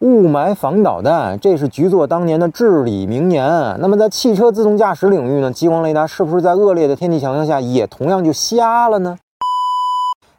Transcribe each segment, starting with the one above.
雾霾防导弹，这是局座当年的至理名言。那么在汽车自动驾驶领域呢，激光雷达是不是在恶劣的天气条件下也同样就瞎了呢？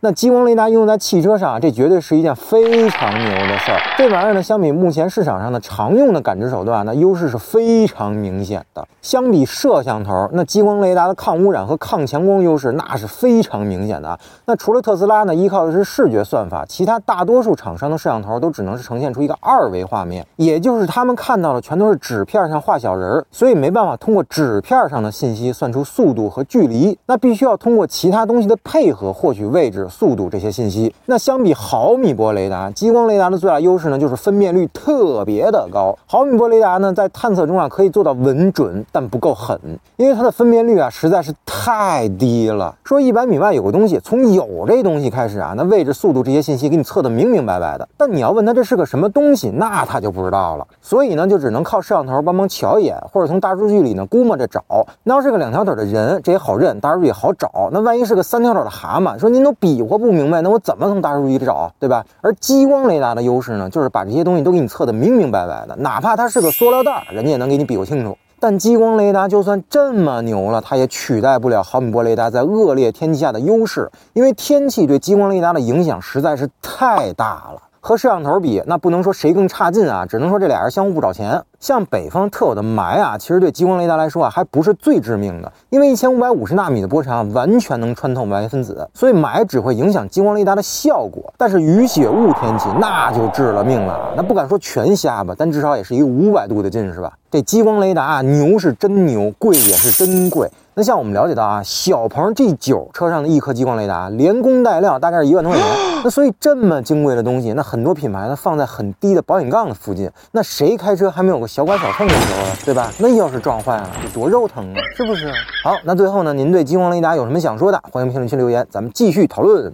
那激光雷达应用在汽车上，这绝对是一件非常牛的事儿。这玩意儿呢，相比目前市场上的常用的感知手段，那优势是非常明显的。相比摄像头，那激光雷达的抗污染和抗强光优势那是非常明显的。那除了特斯拉呢，依靠的是视觉算法，其他大多数厂商的摄像头都只能是呈现出一个二维画面，也就是他们看到的全都是纸片上画小人儿，所以没办法通过纸片上的信息算出速度和距离，那必须要通过其他东西的配合获取位置。速度这些信息，那相比毫米波雷达，激光雷达的最大优势呢，就是分辨率特别的高。毫米波雷达呢，在探测中啊，可以做到稳准，但不够狠，因为它的分辨率啊，实在是太低了。说一百米外有个东西，从有这东西开始啊，那位置、速度这些信息给你测得明明白白的。但你要问他这是个什么东西，那他就不知道了。所以呢，就只能靠摄像头帮忙瞧一眼，或者从大数据里呢估摸着找。那要是个两条腿的人，这也好认，大数据也好找。那万一是个三条腿的蛤蟆，说您都比。我不明白，那我怎么从大数据里找，对吧？而激光雷达的优势呢，就是把这些东西都给你测得明明白白的，哪怕它是个塑料袋，人家也能给你比划清楚。但激光雷达就算这么牛了，它也取代不了毫米波雷达在恶劣天气下的优势，因为天气对激光雷达的影响实在是太大了。和摄像头比，那不能说谁更差劲啊，只能说这俩人相互不找钱。像北方特有的霾啊，其实对激光雷达来说啊，还不是最致命的，因为一千五百五十纳米的波长完全能穿透霾分子，所以霾只会影响激光雷达的效果。但是雨雪雾天气那就致了命了，那不敢说全瞎吧，但至少也是一个五百度的近视吧。这激光雷达啊，牛是真牛，贵也是真贵。那像我们了解到啊，小鹏 G9 车上的一颗激光雷达，连工带料大概是一万多块钱。那所以这么金贵的东西，那很多品牌呢放在很低的保险杠的附近，那谁开车还没有个小剐小蹭的时候，对吧？那要是撞坏了，得多肉疼啊，是不是？好，那最后呢，您对激光雷达有什么想说的？欢迎评论区留言，咱们继续讨论。